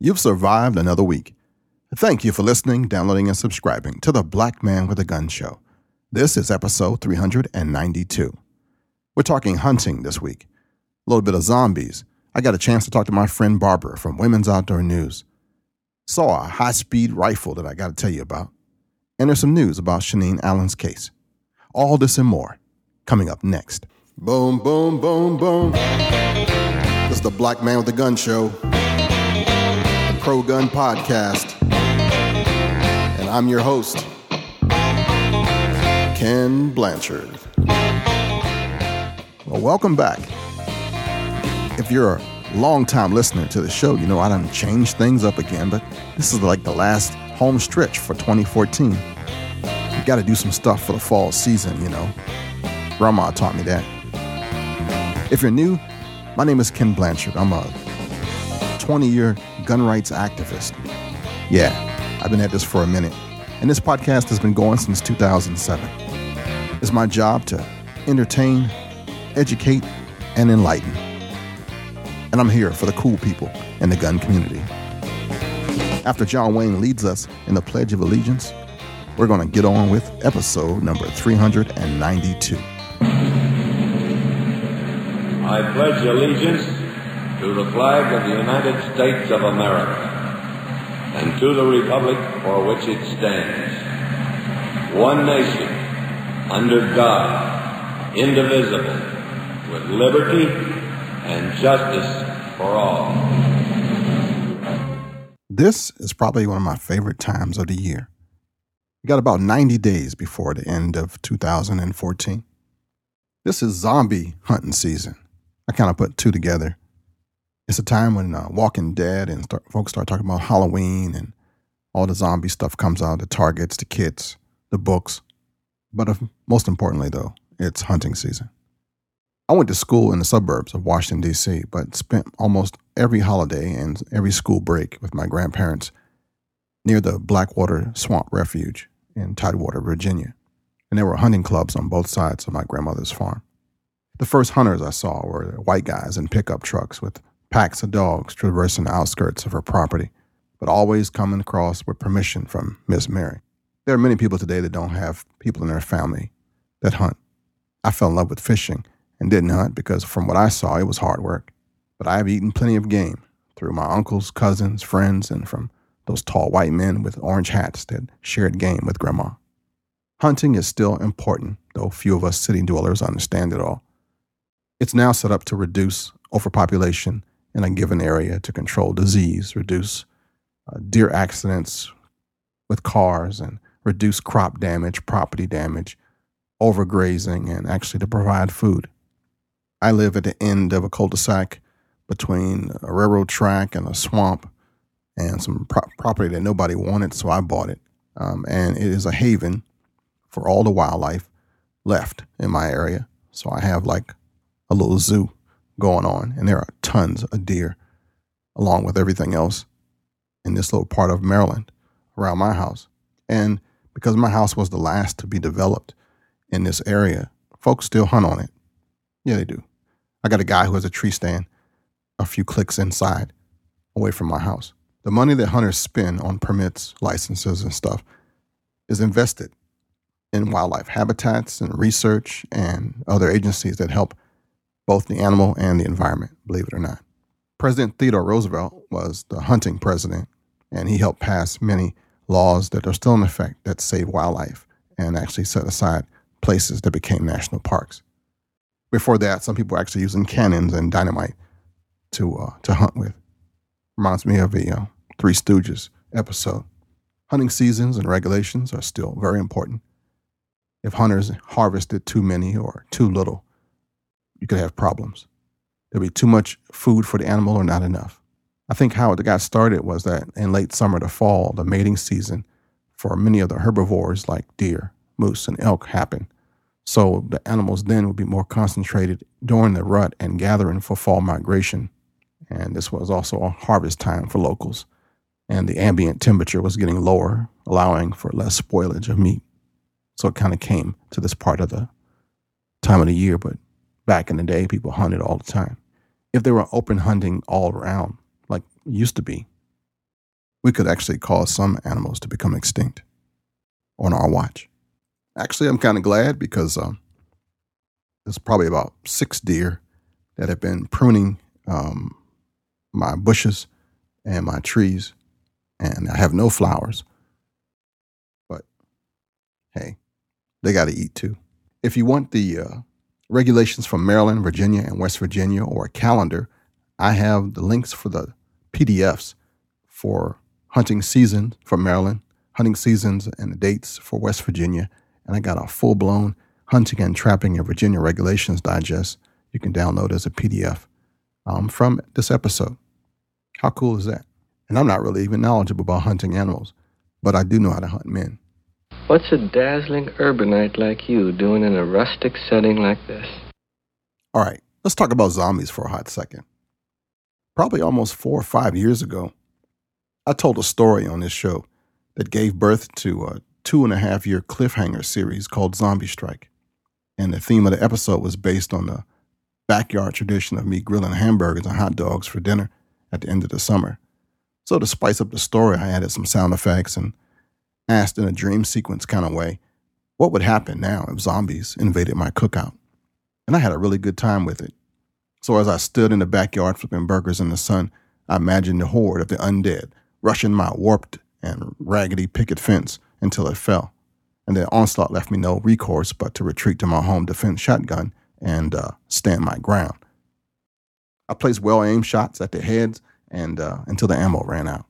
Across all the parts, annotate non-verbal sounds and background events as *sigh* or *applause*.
You've survived another week. Thank you for listening, downloading, and subscribing to the Black Man with a Gun Show. This is episode 392. We're talking hunting this week, a little bit of zombies. I got a chance to talk to my friend Barbara from Women's Outdoor News. Saw a high speed rifle that I got to tell you about. And there's some news about Shaneen Allen's case. All this and more coming up next. Boom, boom, boom, boom. This is the Black Man with a Gun Show. Pro Gun Podcast. And I'm your host, Ken Blanchard. Well, welcome back. If you're a long-time listener to the show, you know I done changed things up again, but this is like the last home stretch for 2014. You got to do some stuff for the fall season, you know. Grandma taught me that. If you're new, my name is Ken Blanchard. I'm a 20 year gun rights activist. Yeah, I've been at this for a minute, and this podcast has been going since 2007. It's my job to entertain, educate, and enlighten. And I'm here for the cool people in the gun community. After John Wayne leads us in the Pledge of Allegiance, we're going to get on with episode number 392. I pledge allegiance to the flag of the United States of America and to the republic for which it stands, one nation, under God, indivisible, with liberty and justice for all. This is probably one of my favorite times of the year. We got about 90 days before the end of 2014. This is zombie hunting season. I kind of put two together it's a time when uh, Walking Dead and start, folks start talking about Halloween and all the zombie stuff comes out the targets, the kits, the books. But if, most importantly, though, it's hunting season. I went to school in the suburbs of Washington, D.C., but spent almost every holiday and every school break with my grandparents near the Blackwater Swamp Refuge in Tidewater, Virginia. And there were hunting clubs on both sides of my grandmother's farm. The first hunters I saw were white guys in pickup trucks with packs of dogs traversing the outskirts of her property, but always coming across with permission from Miss Mary. There are many people today that don't have people in their family that hunt. I fell in love with fishing and didn't hunt because, from what I saw, it was hard work. But I have eaten plenty of game through my uncles, cousins, friends, and from those tall white men with orange hats that shared game with Grandma. Hunting is still important, though few of us city dwellers understand it all. It's now set up to reduce overpopulation in a given area to control disease, reduce uh, deer accidents with cars, and reduce crop damage, property damage, overgrazing, and actually to provide food. I live at the end of a cul de sac between a railroad track and a swamp and some pro- property that nobody wanted, so I bought it. Um, and it is a haven for all the wildlife left in my area. So I have like a little zoo going on, and there are tons of deer, along with everything else in this little part of Maryland around my house. And because my house was the last to be developed in this area, folks still hunt on it. Yeah, they do. I got a guy who has a tree stand a few clicks inside, away from my house. The money that hunters spend on permits, licenses, and stuff is invested in wildlife habitats and research and other agencies that help both the animal and the environment, believe it or not. President Theodore Roosevelt was the hunting president, and he helped pass many laws that are still in effect that save wildlife and actually set aside places that became national parks. Before that, some people were actually using cannons and dynamite to uh, to hunt with. Reminds me of the uh, Three Stooges episode. Hunting seasons and regulations are still very important. If hunters harvested too many or too little, you could have problems. There'd be too much food for the animal or not enough. I think how it got started was that in late summer to fall, the mating season for many of the herbivores like deer, moose, and elk happened. So the animals then would be more concentrated during the rut and gathering for fall migration. And this was also a harvest time for locals. And the ambient temperature was getting lower, allowing for less spoilage of meat. So it kind of came to this part of the time of the year. But Back in the day, people hunted all the time. If they were open hunting all around, like used to be, we could actually cause some animals to become extinct on our watch. Actually, I'm kind of glad because um, there's probably about six deer that have been pruning um, my bushes and my trees, and I have no flowers. But hey, they got to eat too. If you want the uh, regulations from Maryland, Virginia, and West Virginia, or a calendar, I have the links for the PDFs for hunting season for Maryland, hunting seasons and the dates for West Virginia, and I got a full blown hunting and trapping in Virginia regulations digest you can download as a PDF um, from this episode. How cool is that? And I'm not really even knowledgeable about hunting animals, but I do know how to hunt men. What's a dazzling urbanite like you doing in a rustic setting like this? All right, let's talk about zombies for a hot second. Probably almost four or five years ago, I told a story on this show that gave birth to a two and a half year cliffhanger series called Zombie Strike. And the theme of the episode was based on the backyard tradition of me grilling hamburgers and hot dogs for dinner at the end of the summer. So to spice up the story, I added some sound effects and asked in a dream sequence kind of way, what would happen now if zombies invaded my cookout? And I had a really good time with it. So as I stood in the backyard flipping burgers in the sun, I imagined the horde of the undead rushing my warped and raggedy picket fence until it fell. And the onslaught left me no recourse but to retreat to my home defense shotgun and uh, stand my ground. I placed well aimed shots at their heads and uh, until the ammo ran out.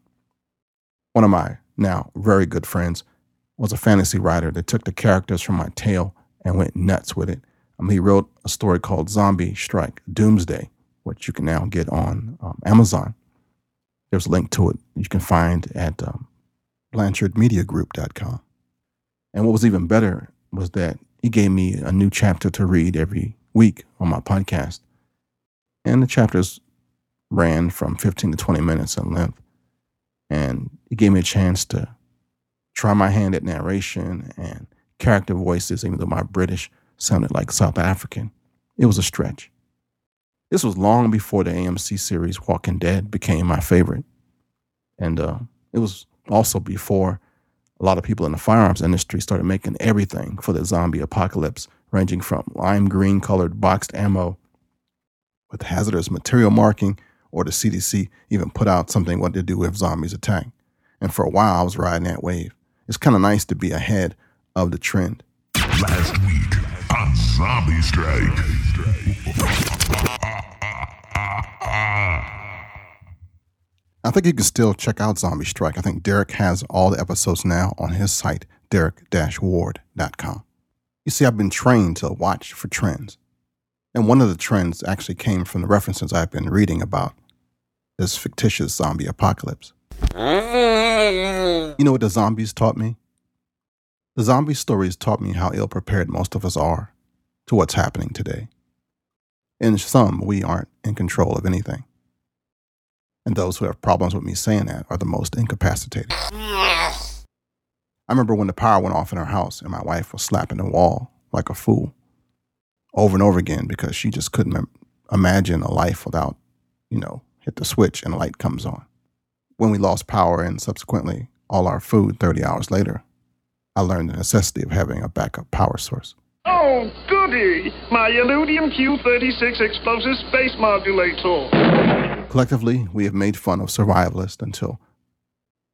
One of my now very good friends, was a fantasy writer that took the characters from my tale and went nuts with it. Um, he wrote a story called Zombie Strike Doomsday, which you can now get on um, Amazon. There's a link to it you can find at um, BlanchardMediaGroup.com. And what was even better was that he gave me a new chapter to read every week on my podcast. And the chapters ran from 15 to 20 minutes in length. And it gave me a chance to try my hand at narration and character voices, even though my British sounded like South African. It was a stretch. This was long before the AMC series Walking Dead became my favorite. And uh, it was also before a lot of people in the firearms industry started making everything for the zombie apocalypse, ranging from lime green colored boxed ammo with hazardous material marking or the CDC even put out something what to do if zombies attack. And for a while, I was riding that wave. It's kind of nice to be ahead of the trend. Last week on Zombie Strike. I think you can still check out Zombie Strike. I think Derek has all the episodes now on his site, derek-ward.com. You see, I've been trained to watch for trends. And one of the trends actually came from the references I've been reading about this fictitious zombie apocalypse. You know what the zombies taught me? The zombie stories taught me how ill prepared most of us are to what's happening today. In some, we aren't in control of anything. And those who have problems with me saying that are the most incapacitated. I remember when the power went off in our house and my wife was slapping the wall like a fool over and over again because she just couldn't imagine a life without, you know, hit the switch and the light comes on. When we lost power and subsequently all our food 30 hours later, I learned the necessity of having a backup power source. Oh, goody! My Illudium Q36 explosive space modulator. Collectively, we have made fun of survivalists until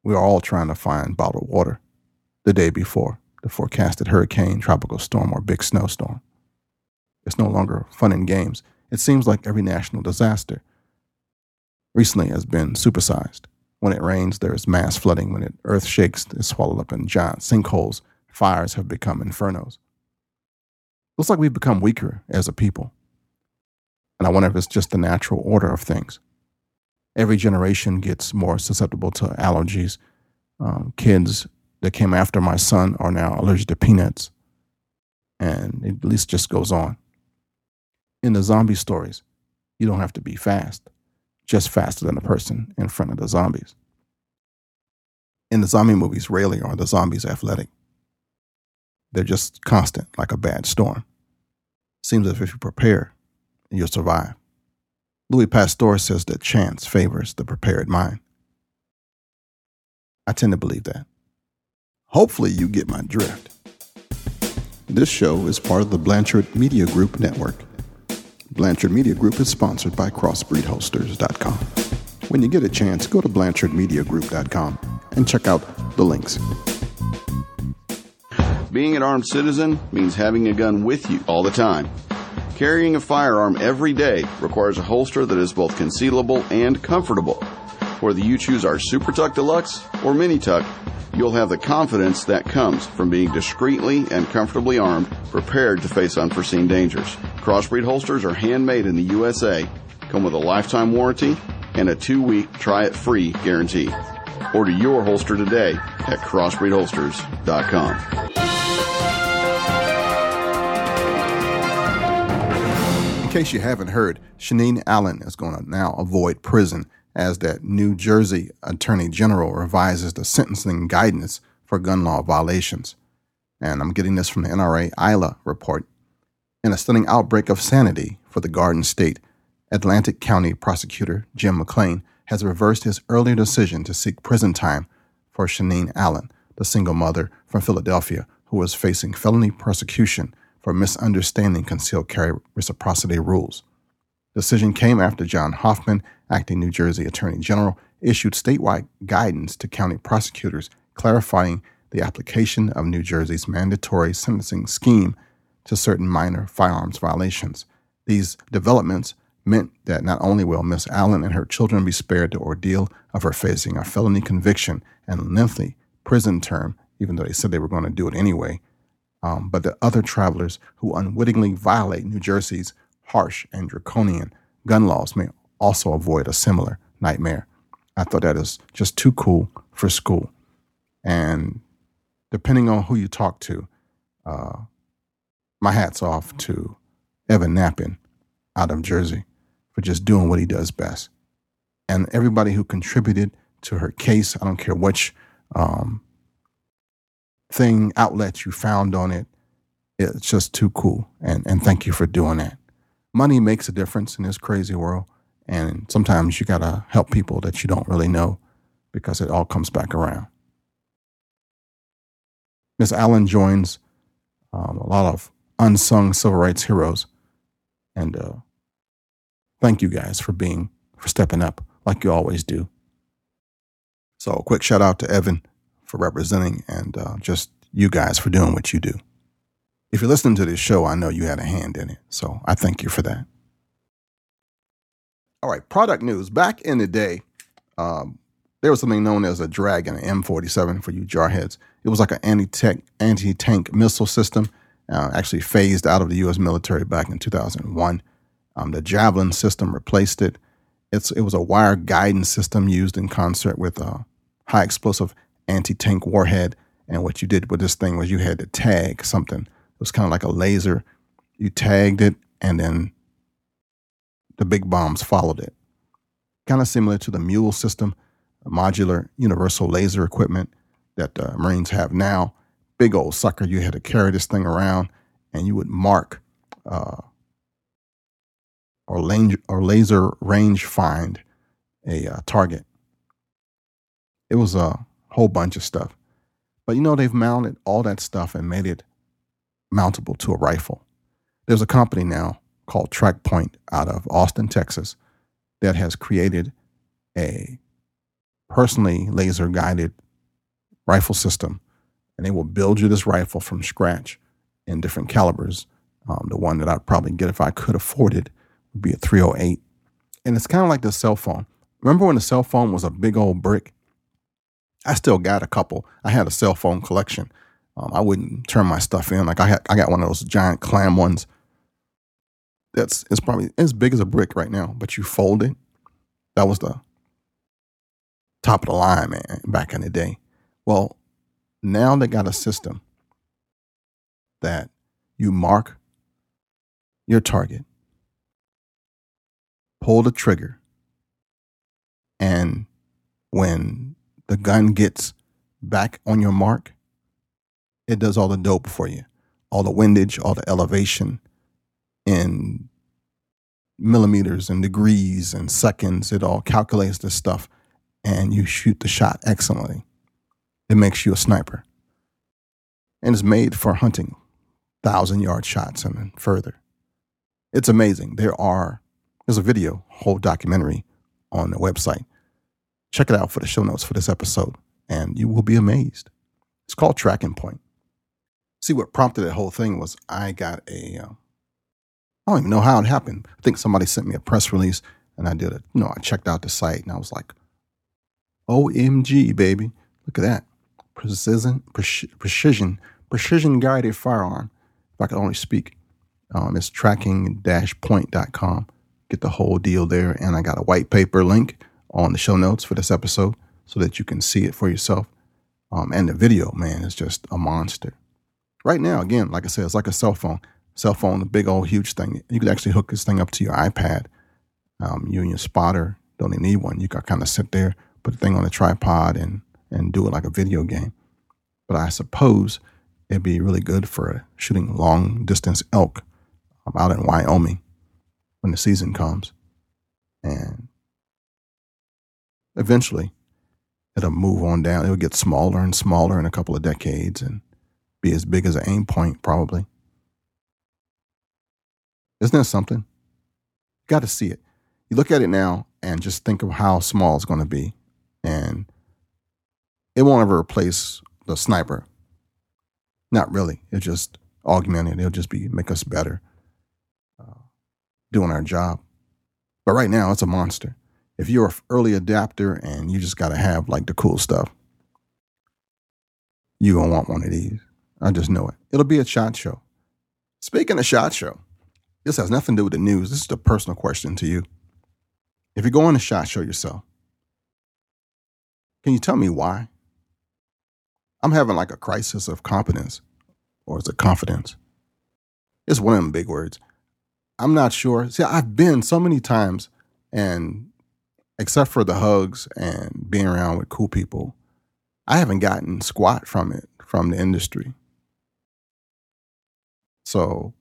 we are all trying to find bottled water the day before the forecasted hurricane, tropical storm, or big snowstorm. It's no longer fun and games. It seems like every national disaster recently has been supersized. When it rains, there is mass flooding. When it earth shakes, it's swallowed up in giant sinkholes. Fires have become infernos. Looks like we've become weaker as a people. And I wonder if it's just the natural order of things. Every generation gets more susceptible to allergies. Um, kids that came after my son are now allergic to peanuts. And it at least just goes on. In the zombie stories, you don't have to be fast just faster than the person in front of the zombies. In the zombie movies, rarely are the zombies athletic. They're just constant, like a bad storm. Seems as if you prepare, you'll survive. Louis Pasteur says that chance favors the prepared mind. I tend to believe that. Hopefully, you get my drift. This show is part of the Blanchard Media Group network. Blanchard Media Group is sponsored by CrossbreedHolsters.com. When you get a chance, go to BlanchardMediaGroup.com and check out the links. Being an armed citizen means having a gun with you all the time. Carrying a firearm every day requires a holster that is both concealable and comfortable. Whether you choose our Super Tuck Deluxe or Mini Tuck, you'll have the confidence that comes from being discreetly and comfortably armed, prepared to face unforeseen dangers. Crossbreed holsters are handmade in the USA, come with a lifetime warranty, and a two-week try-it-free guarantee. Order your holster today at crossbreedholsters.com. In case you haven't heard, Shaneen Allen is going to now avoid prison as that New Jersey Attorney General revises the sentencing guidance for gun law violations. And I'm getting this from the NRA ILA report. In a stunning outbreak of sanity for the Garden State, Atlantic County prosecutor Jim McClain has reversed his earlier decision to seek prison time for Shaneen Allen, the single mother from Philadelphia who was facing felony prosecution for misunderstanding concealed carry reciprocity rules. Decision came after John Hoffman, acting New Jersey Attorney General, issued statewide guidance to county prosecutors clarifying the application of New Jersey's mandatory sentencing scheme to certain minor firearms violations. These developments meant that not only will Miss Allen and her children be spared the ordeal of her facing a felony conviction and lengthy prison term, even though they said they were going to do it anyway, um, but the other travelers who unwittingly violate New Jersey's harsh and draconian gun laws may also avoid a similar nightmare. I thought that is just too cool for school. And depending on who you talk to, uh, my hat's off to Evan Nappen out of Jersey for just doing what he does best. And everybody who contributed to her case, I don't care which um, thing, outlet you found on it, it's just too cool. And, and thank you for doing that money makes a difference in this crazy world. And sometimes you got to help people that you don't really know because it all comes back around. Miss Allen joins um, a lot of unsung civil rights heroes. And uh, thank you guys for being, for stepping up like you always do. So, a quick shout out to Evan for representing and uh, just you guys for doing what you do. If you're listening to this show, I know you had a hand in it. So I thank you for that. All right, product news. Back in the day, um, there was something known as a Dragon, an M47 for you jarheads. It was like an anti-tank, anti-tank missile system, uh, actually phased out of the U.S. military back in 2001. Um, the Javelin system replaced it. It's, it was a wire guidance system used in concert with a high explosive anti-tank warhead. And what you did with this thing was you had to tag something it was kind of like a laser. You tagged it, and then the big bombs followed it. Kind of similar to the Mule system, modular universal laser equipment that the Marines have now. Big old sucker. You had to carry this thing around, and you would mark uh, or, or laser range find a uh, target. It was a whole bunch of stuff. But you know, they've mounted all that stuff and made it mountable to a rifle. There's a company now called TrackPoint out of Austin, Texas, that has created a personally laser guided rifle system. And they will build you this rifle from scratch in different calibers. Um, the one that I'd probably get if I could afford it would be a 308. And it's kind of like the cell phone. Remember when the cell phone was a big old brick? I still got a couple. I had a cell phone collection um, I wouldn't turn my stuff in. Like I had, I got one of those giant clam ones. That's it's probably as big as a brick right now, but you fold it. That was the top of the line, man, back in the day. Well, now they got a system that you mark your target, pull the trigger, and when the gun gets back on your mark, it does all the dope for you, all the windage, all the elevation in millimeters and degrees and seconds. It all calculates this stuff and you shoot the shot excellently. it makes you a sniper. And it's made for hunting thousand yard shots and further. It's amazing. There are there's a video, whole documentary on the website. Check it out for the show notes for this episode, and you will be amazed. It's called Tracking Point. See what prompted that whole thing was I got a uh, I don't even know how it happened. I think somebody sent me a press release and I did it. You know, I checked out the site and I was like, OMG, baby. Look at that. Precision, precision, precision guided firearm. If I could only speak. Um, it's tracking-point.com. Get the whole deal there. And I got a white paper link on the show notes for this episode so that you can see it for yourself. Um, and the video, man, is just a monster. Right now, again, like I said, it's like a cell phone cell phone, a big old huge thing. You could actually hook this thing up to your iPad. Um, you and your spotter don't even need one. You can kind of sit there, put the thing on a tripod, and and do it like a video game. But I suppose it'd be really good for shooting long distance elk um, out in Wyoming when the season comes, and eventually it'll move on down. It'll get smaller and smaller in a couple of decades and be as big as an Aimpoint, probably. Isn't that something? You got to see it. You look at it now and just think of how small it's going to be. And it won't ever replace the sniper. Not really. It just augmented. It'll just be make us better uh, doing our job. But right now, it's a monster. If you're an early adapter and you just got to have like the cool stuff, you're going to want one of these. I just know it. It'll be a SHOT Show. Speaking of SHOT Show, this has nothing to do with the news. This is a personal question to you. If you go on a SHOT Show yourself, can you tell me why? I'm having like a crisis of competence, or is it confidence? It's one of them big words. I'm not sure. See, I've been so many times, and except for the hugs and being around with cool people, I haven't gotten squat from it from the industry. So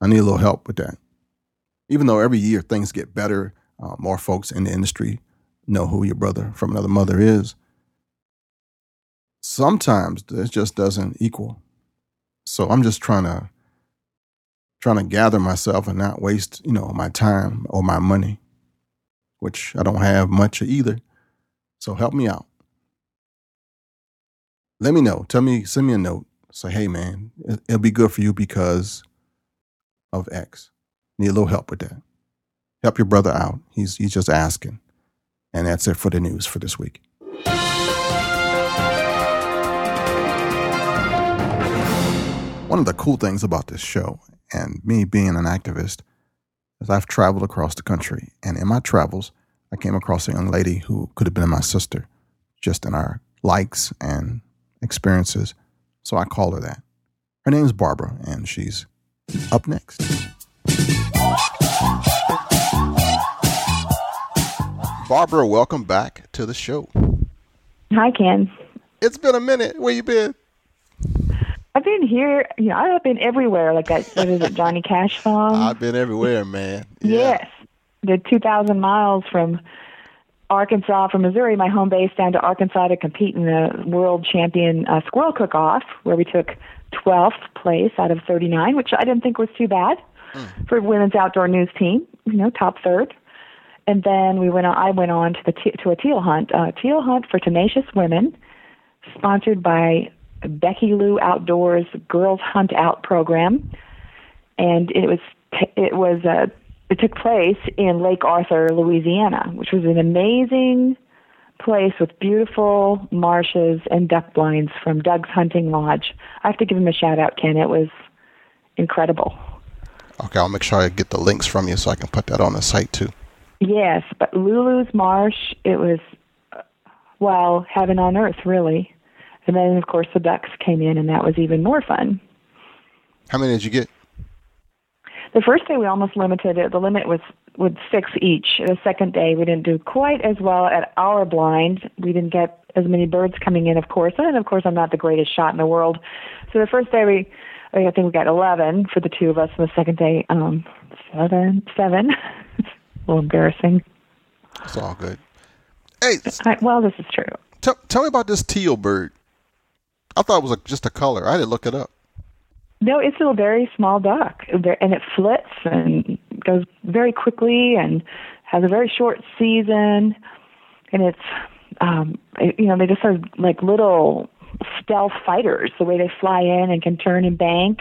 I need a little help with that. Even though every year things get better, uh, more folks in the industry know who your brother from another mother is. Sometimes it just doesn't equal. So I'm just trying to trying to gather myself and not waste, you know, my time or my money, which I don't have much either. So help me out. Let me know. Tell me, send me a note. Say, hey man, it'll be good for you because of X. Need a little help with that. Help your brother out. He's he's just asking. And that's it for the news for this week. One of the cool things about this show and me being an activist is I've traveled across the country. And in my travels, I came across a young lady who could have been my sister, just in our likes and experiences. So I call her that. Her name's Barbara, and she's up next. Barbara, welcome back to the show. Hi, Ken. It's been a minute. Where you been? I've been here. You know, I've been everywhere. Like that. What is it, Johnny Cash song? I've been everywhere, man. Yeah. Yes, the two thousand miles from Arkansas, from Missouri, my home base, down to Arkansas to compete in the world champion uh, squirrel cook-off, where we took 12th place out of 39, which I didn't think was too bad mm. for women's outdoor news team. You know, top third. And then we went on. I went on to the to a teal hunt, uh, teal hunt for tenacious women, sponsored by Becky Lou Outdoors Girls Hunt Out program, and it was it was uh, it took place in Lake Arthur, Louisiana, which was an amazing place with beautiful marshes and duck blinds from Doug's Hunting Lodge. I have to give him a shout out, Ken. It was incredible. Okay, I'll make sure I get the links from you so I can put that on the site too. Yes, but Lulu's Marsh, it was, well, heaven on earth, really. And then, of course, the ducks came in, and that was even more fun. How many did you get? The first day we almost limited it. The limit was with six each. The second day we didn't do quite as well at our blind. We didn't get as many birds coming in, of course. And of course, I'm not the greatest shot in the world. So the first day we, I think we got 11 for the two of us. And the second day, um, seven, seven. *laughs* a little embarrassing. It's all good. Hey, I, well, this is true. Tell, tell me about this teal bird. I thought it was a, just a color. I didn't look it up. No, it's a very small duck, and it flits and goes very quickly and has a very short season. And it's, um, you know, they just are like little stealth fighters. The way they fly in and can turn and bank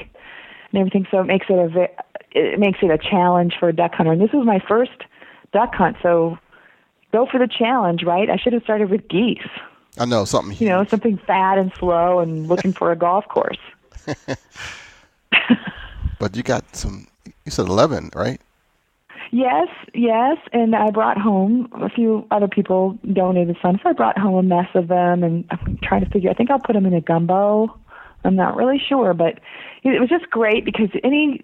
and everything. So it makes it a it makes it a challenge for a duck hunter. And this was my first duck hunt, so go for the challenge, right? I should have started with geese. I know something. Huge. You know, something fat and slow and looking for a golf course. *laughs* *laughs* but you got some. You said eleven, right? Yes, yes, and I brought home a few other people donated some, so I brought home a mess of them, and I'm trying to figure. I think I'll put them in a gumbo. I'm not really sure, but it was just great because any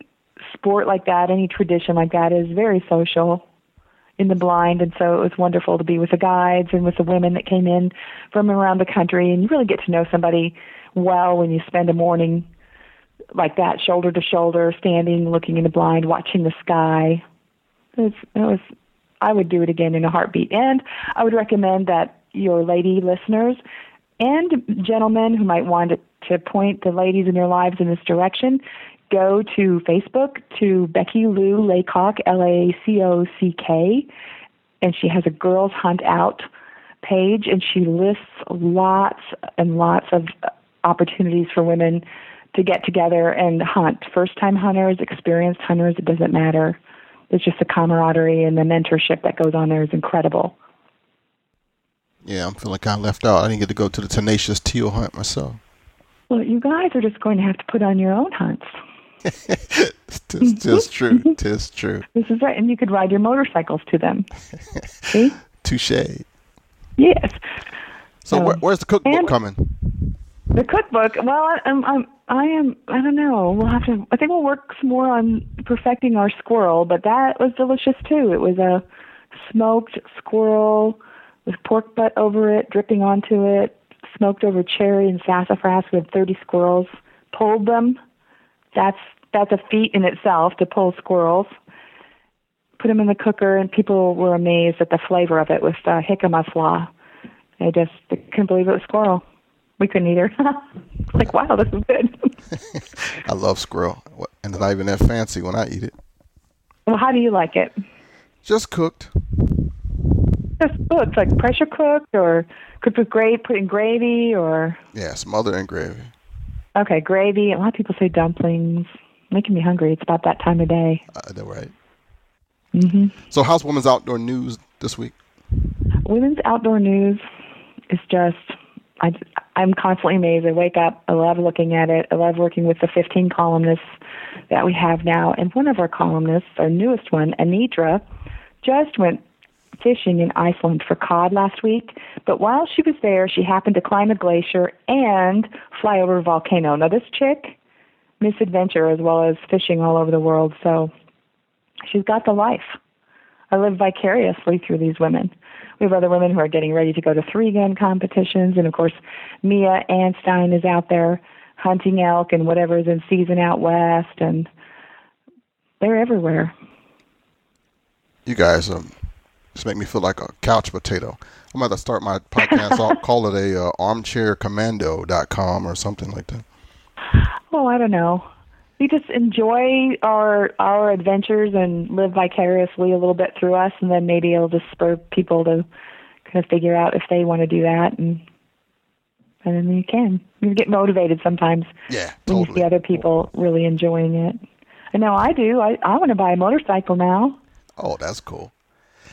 sport like that, any tradition like that, is very social in the blind, and so it was wonderful to be with the guides and with the women that came in from around the country, and you really get to know somebody well when you spend a morning like that, shoulder to shoulder, standing, looking in the blind, watching the sky. It was, it was, I would do it again in a heartbeat. And I would recommend that your lady listeners and gentlemen who might want to point the ladies in their lives in this direction go to Facebook to Becky Lou Laycock, L A C O C K, and she has a Girls Hunt Out page, and she lists lots and lots of opportunities for women to get together and hunt. First time hunters, experienced hunters, it doesn't matter. It's just the camaraderie and the mentorship that goes on there is incredible. Yeah, I'm feeling kind of left out. I didn't get to go to the tenacious teal hunt myself. Well, you guys are just going to have to put on your own hunts. *laughs* tis, tis true. *laughs* Tis true. This is right. And you could ride your motorcycles to them. *laughs* See? Touche. Yes. So, where, um, where's the cookbook and, coming? The cookbook. Well, I, I'm, I'm, I am. I don't know. We'll have to. I think we'll work some more on perfecting our squirrel, but that was delicious too. It was a smoked squirrel with pork butt over it, dripping onto it, smoked over cherry and sassafras with 30 squirrels. Pulled them. That's that's a feat in itself to pull squirrels. Put them in the cooker, and people were amazed at the flavor of it with uh, jicama slaw. They just couldn't believe it was squirrel we couldn't either. *laughs* like, wow, this is good. *laughs* I love squirrel, and it's not even that fancy when I eat it. Well, how do you like it? Just cooked. Just cooked, like pressure cooked, or cooked with gravy, put in gravy, or yeah, smothered in gravy. Okay, gravy. A lot of people say dumplings. Making me hungry. It's about that time of day. Uh, they're right. Mm-hmm. So, how's Women's Outdoor News this week? Women's Outdoor News is just I, I'm constantly amazed. I wake up. I love looking at it. I love working with the 15 columnists that we have now. And one of our columnists, our newest one, Anitra, just went fishing in Iceland for cod last week. But while she was there, she happened to climb a glacier and fly over a volcano. Now, this chick, misadventure as well as fishing all over the world. So she's got the life. I live vicariously through these women. We have other women who are getting ready to go to three gun competitions, and of course, Mia Anstine is out there hunting elk and whatever is in season out west, and they're everywhere. You guys um, just make me feel like a couch potato. I'm about to start my podcast. I'll *laughs* call it a uh, armchaircommando.com or something like that. Well, I don't know we just enjoy our our adventures and live vicariously a little bit through us, and then maybe it'll just spur people to kind of figure out if they want to do that, and and then you can you get motivated sometimes. Yeah, when totally. you see other people really enjoying it. I know I do. I I want to buy a motorcycle now. Oh, that's cool.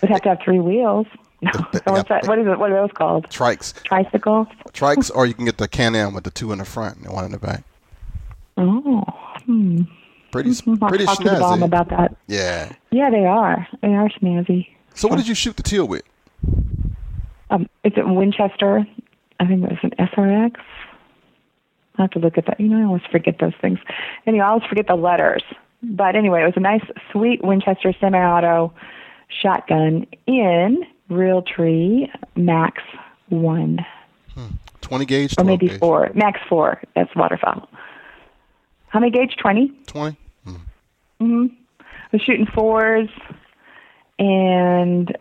Would have to have three wheels. *laughs* No. that? What is it? What are those called? Trikes. Tricycles. Trikes, or you can get the Can-Am with the two in the front and one in the back. Oh. Hmm. Pretty, I'll pretty talk to the snazzy. about that. Yeah. Yeah, they are. They are snazzy. So, what did you shoot the teal with? Um, it's a Winchester. I think it was an SRX. I have to look at that. You know, I always forget those things. Anyway, I always forget the letters. But anyway, it was a nice, sweet Winchester semi-auto shotgun in Realtree Max One, 20 gauge, or maybe gauge? four. Max Four. That's waterfowl. How many gauge? Twenty. 20? Mm-hmm. I was shooting fours and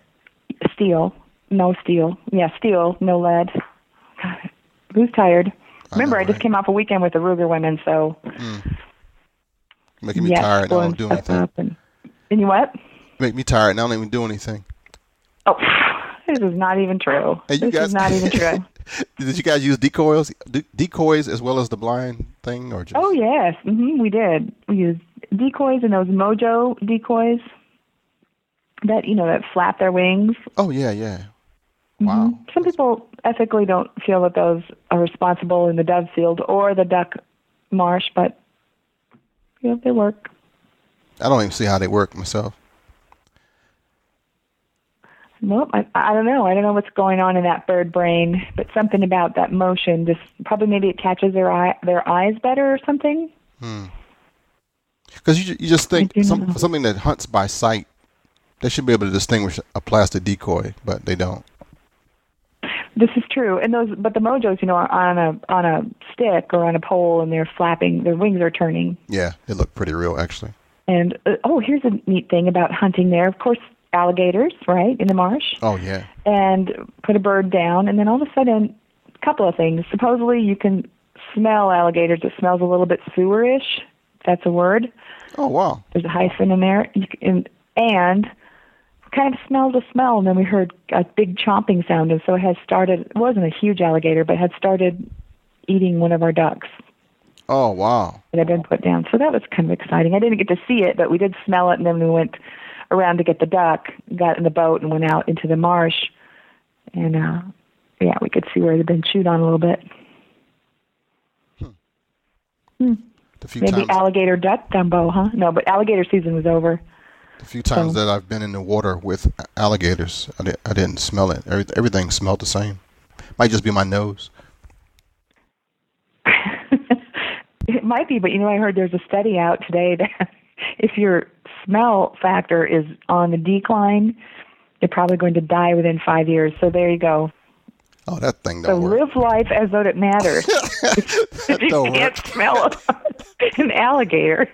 steel. No steel. Yeah, steel. No lead. God, who's tired? Remember, I, know, just came off a weekend with the Ruger women, so Making me yeah, tired. and I don't do anything. and, and you what? Make me tired. and I don't even do anything. Oh, *sighs* this is not even true. Hey, this guys, is not *laughs* even true. *laughs* Did you guys use decoys, de- decoys as well as the blind thing, or just? Oh yes, hmm we did. We used decoys and those Mojo decoys that you know that flap their wings. Oh yeah, yeah. Wow. Some people ethically don't feel that those are responsible in the dove field or the duck marsh, but you know they work. I don't even see how they work myself. Well, I, I don't know. I don't know what's going on in that bird brain, but something about that motion just probably maybe it catches their eye their eyes better or something. Because you you just think some, something that hunts by sight, they should be able to distinguish a plastic decoy, but they don't. This is true, and those but the mojos, you know, are on a on a stick or on a pole, and they're flapping. Their wings are turning. Yeah, it looked pretty real actually. And uh, oh, here's a neat thing about hunting there. Of course, alligators, right, in the marsh. Oh yeah. And put a bird down, and then all of a sudden, a couple of things. Supposedly, you can smell alligators. It smells a little bit sewerish. That's a word. Oh wow. There's a hyphen in there. Can, and kind of smelled a smell, and then we heard a big chomping sound, and so it had started. It wasn't a huge alligator, but had started eating one of our ducks Oh wow. that had been put down. So that was kind of exciting. I didn't get to see it, but we did smell it, and then we went around to get the duck, got in the boat, and went out into the marsh, and uh, yeah, we could see where it had been chewed on a little bit. The few Maybe times, alligator duck gumbo, huh? No, but alligator season was over. the few times so- that I've been in the water with alligators, I, di- I didn't smell it. Every, everything smelled the same. Might just be my nose. *laughs* It might be, but you know, I heard there's a study out today that *laughs* if your smell factor is on the decline, you're probably going to die within five years. So there you go. Oh, that thing So don't work. live life as though it matters. *laughs* *laughs* if you can't work. smell *laughs* an alligator.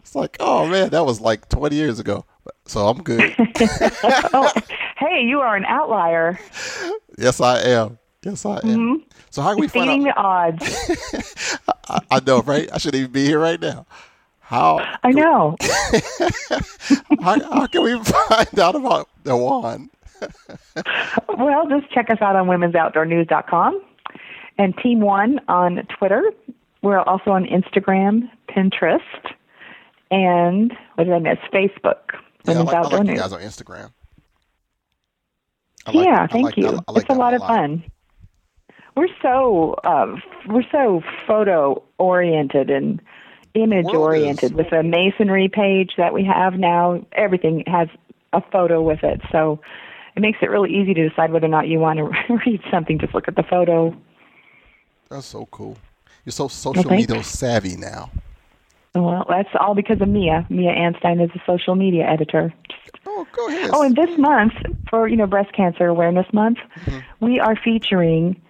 It's like, oh man, that was like 20 years ago. So I'm good. oh, hey, you are an outlier, yes, I am. Yes, I am. Mm-hmm. So how can we find beating out? the odds. I, I know, right? I shouldn't even be here right now. How I know. *laughs* how, how can we find out about the wand? *laughs* Well, just check us out on womensoutdoornews.com and TeamWON on Twitter. We're also on Instagram, Pinterest, and what did I miss? Facebook. Yeah, I like, I Outdoor like you News. guys on Instagram. Like- yeah, thank like you. like it's a lot a of fun. We're so uh, we're so photo oriented and image world oriented is. with a masonry page that we have now. Everything has a photo with it, so it makes it really easy to decide whether or not you want to *laughs* read something. Just look at the photo. That's so cool. You're so social thanks. media savvy now. Well, that's all because of Mia. Mia Anstine is a social media editor. Oh, go ahead. Oh, and this month for you know Breast Cancer Awareness Month, mm-hmm. we are featuring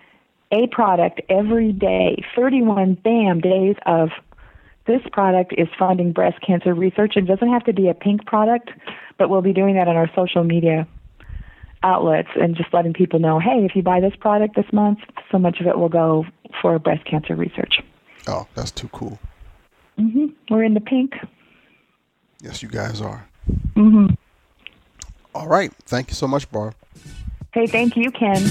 a product every day. Thirty-one bam days of this product is funding breast cancer research. It doesn't have to be a pink product, but we'll be doing that on our social media outlets and just letting people know, hey, if you buy this product this month, so much of it will go for breast cancer research. oh, that's too cool. We're in the pink. Yes, you guys are. Mm-hmm. All right. Thank you so much, Barb. Hey, thank you, Ken.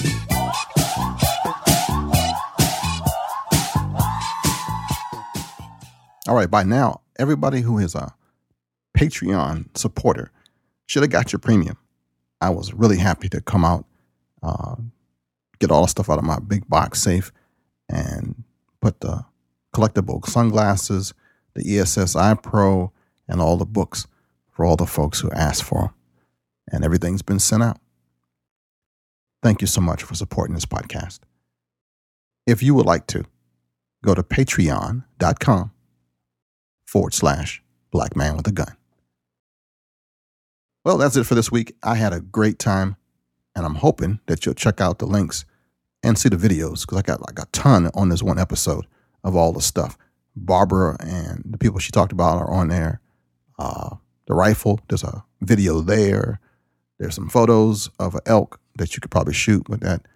All right, by now, everybody who is a Patreon supporter should have got your premium. I was really happy to come out, uh, get all the stuff out of my big box safe, and put the collectible sunglasses, the ESS Eye Pro, and all the books for all the folks who asked for 'em. And everything's been sent out. Thank you so much for supporting this podcast. If you would like to, go to patreon.com forward slash black man with a gun. Well, that's it for this week. I had a great time, and I'm hoping that you'll check out the links and see the videos because I got like a ton on this one episode of all the stuff. Barbara and the people she talked about are on there. Uh, the rifle, there's a video there. There's some photos of an elk that you could probably shoot with that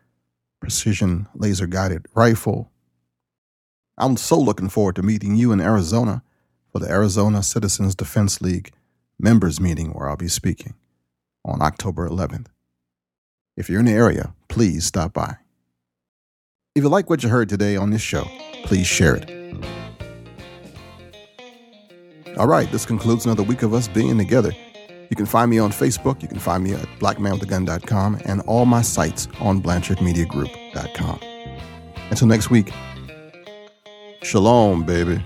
precision laser guided rifle. I'm so looking forward to meeting you in Arizona for the Arizona Citizens Defense League members meeting where I'll be speaking on October 11th. If you're in the area, please stop by. If you like what you heard today on this show, please share it. All right, this concludes another week of us being together. You can find me on Facebook, you can find me at blackmanwithagun.com, and all my sites on blanchardmediagroup.com. Until next week, shalom, baby.